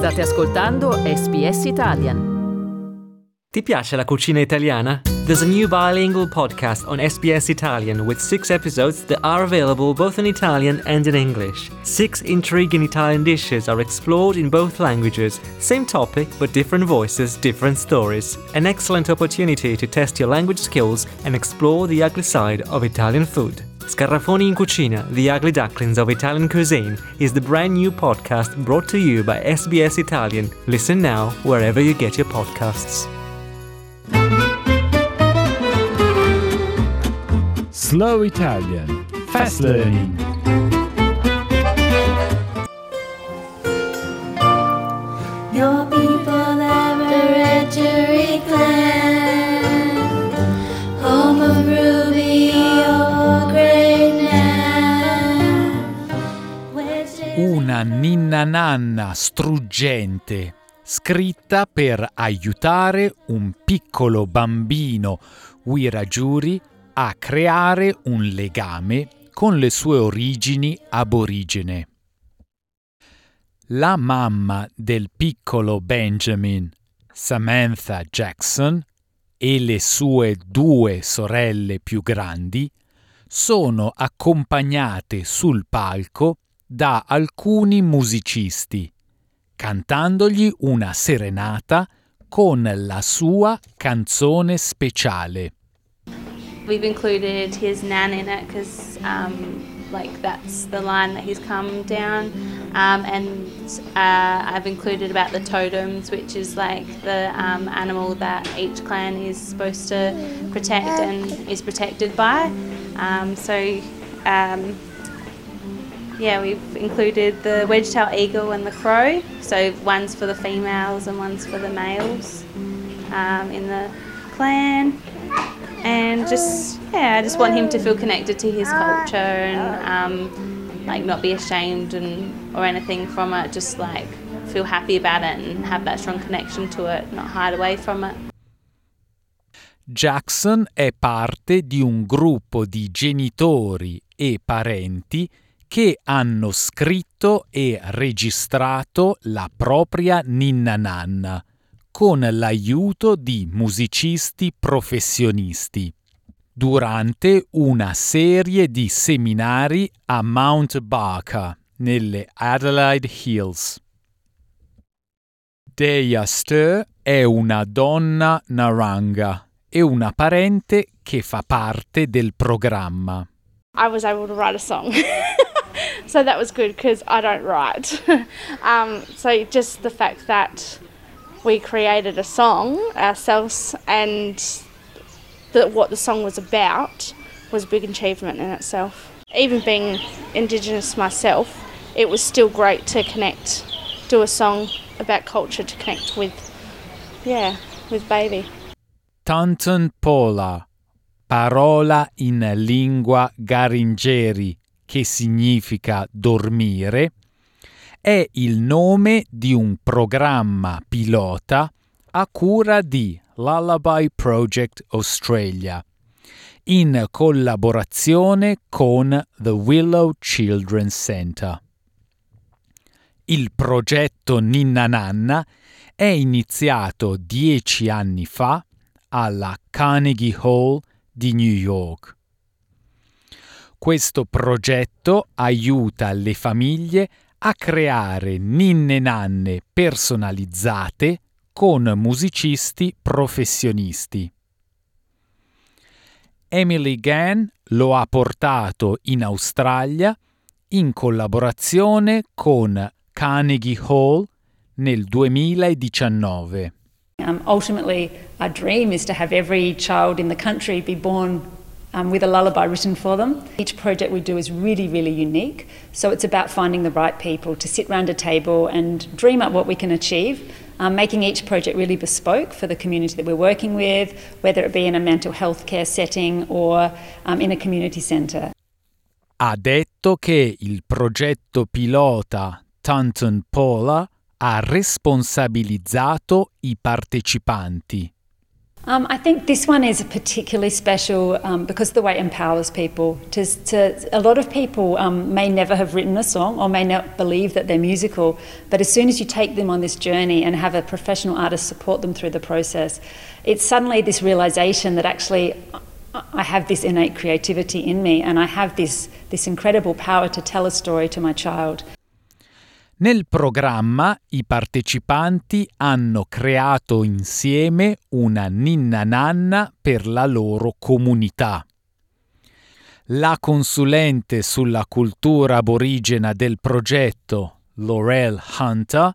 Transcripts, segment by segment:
State ascoltando SBS Italian. Ti piace la cucina italiana? There's a new bilingual podcast on SBS Italian with six episodes that are available both in Italian and in English. Six intriguing Italian dishes are explored in both languages. Same topic, but different voices, different stories. An excellent opportunity to test your language skills and explore the ugly side of Italian food. Scarafoni in Cucina, The Ugly Ducklings of Italian Cuisine, is the brand new podcast brought to you by SBS Italian. Listen now wherever you get your podcasts. Slow Italian Fast Learning Una ninna nanna struggente, scritta per aiutare un piccolo bambino Wirajuri a creare un legame con le sue origini aborigene. La mamma del piccolo Benjamin, Samantha Jackson, e le sue due sorelle più grandi sono accompagnate sul palco da alcuni musicisti, cantandogli una serenata con la sua canzone speciale. We've included his nan in it because, um, like, that's the line that he's come down. Um, and uh, I've included about the totems, which is like the um, animal that each clan is supposed to protect and is protected by. Um, so, um, yeah, we've included the wedge-tailed eagle and the crow. So one's for the females and one's for the males um, in the clan and just yeah, I just want him to feel connected to his culture and um, like not be ashamed and or anything from it. Just like feel happy about it and have that strong connection to it, not hide away from it. Jackson è parte di un gruppo di genitori e parenti che hanno scritto e registrato la propria ninna nanna con l'aiuto di musicisti professionisti durante una serie di seminari a Mount Barker nelle Adelaide Hills. Deya Stir è una donna Naranga e una parente che fa parte del programma. I was able to write a song. so that was good because I don't write. um, so just the fact that we created a song ourselves and that what the song was about was a big achievement in itself. Even being Indigenous myself, it was still great to connect, do a song about culture to connect with, yeah, with baby. Tantan Pola, parola in lingua garingeri che significa dormire, è il nome di un programma pilota a cura di Lullaby Project Australia, in collaborazione con The Willow Children's Center. Il progetto Ninna Nanna è iniziato dieci anni fa alla Carnegie Hall di New York. Questo progetto aiuta le famiglie a creare ninne nanne personalizzate con musicisti professionisti. Emily Gann lo ha portato in Australia in collaborazione con Carnegie Hall nel 2019. Um, ultimately, our dream is to have every child in the country be born um, with a lullaby written for them. Each project we do is really, really unique. So it's about finding the right people to sit round a table and dream up what we can achieve, um, making each project really bespoke for the community that we're working with, whether it be in a mental health care setting or um, in a community centre. Ha detto che il progetto pilota Tanton Pola ha responsabilizzato i partecipanti. Um, I think this one is particularly special um, because the way it empowers people. To, to, a lot of people um, may never have written a song or may not believe that they're musical, but as soon as you take them on this journey and have a professional artist support them through the process, it's suddenly this realization that actually I have this innate creativity in me and I have this, this incredible power to tell a story to my child. Nel programma i partecipanti hanno creato insieme una ninna nanna per la loro comunità. La consulente sulla cultura aborigena del progetto, Laurel Hunter,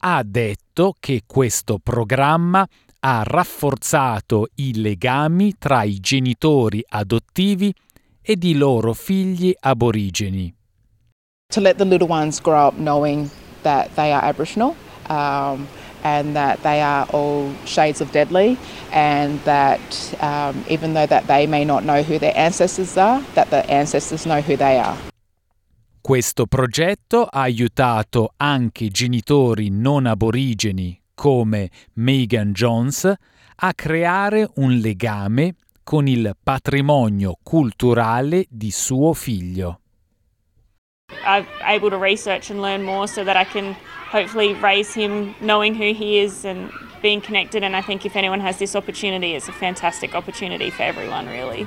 ha detto che questo programma ha rafforzato i legami tra i genitori adottivi ed i loro figli aborigeni. To let the little ones grow up knowing that they are Aboriginal um, and that they are all shades of deadly and that um, even though that they may not know who their ancestors are, that the ancestors know who they are. Questo progetto ha aiutato anche genitori non aborigeni come Megan Jones a creare un legame con il patrimonio culturale di suo figlio. I'm able to research and learn more so that I can hopefully raise him knowing who he is and being connected. And I think if anyone has this opportunity, it's a fantastic opportunity for everyone, really.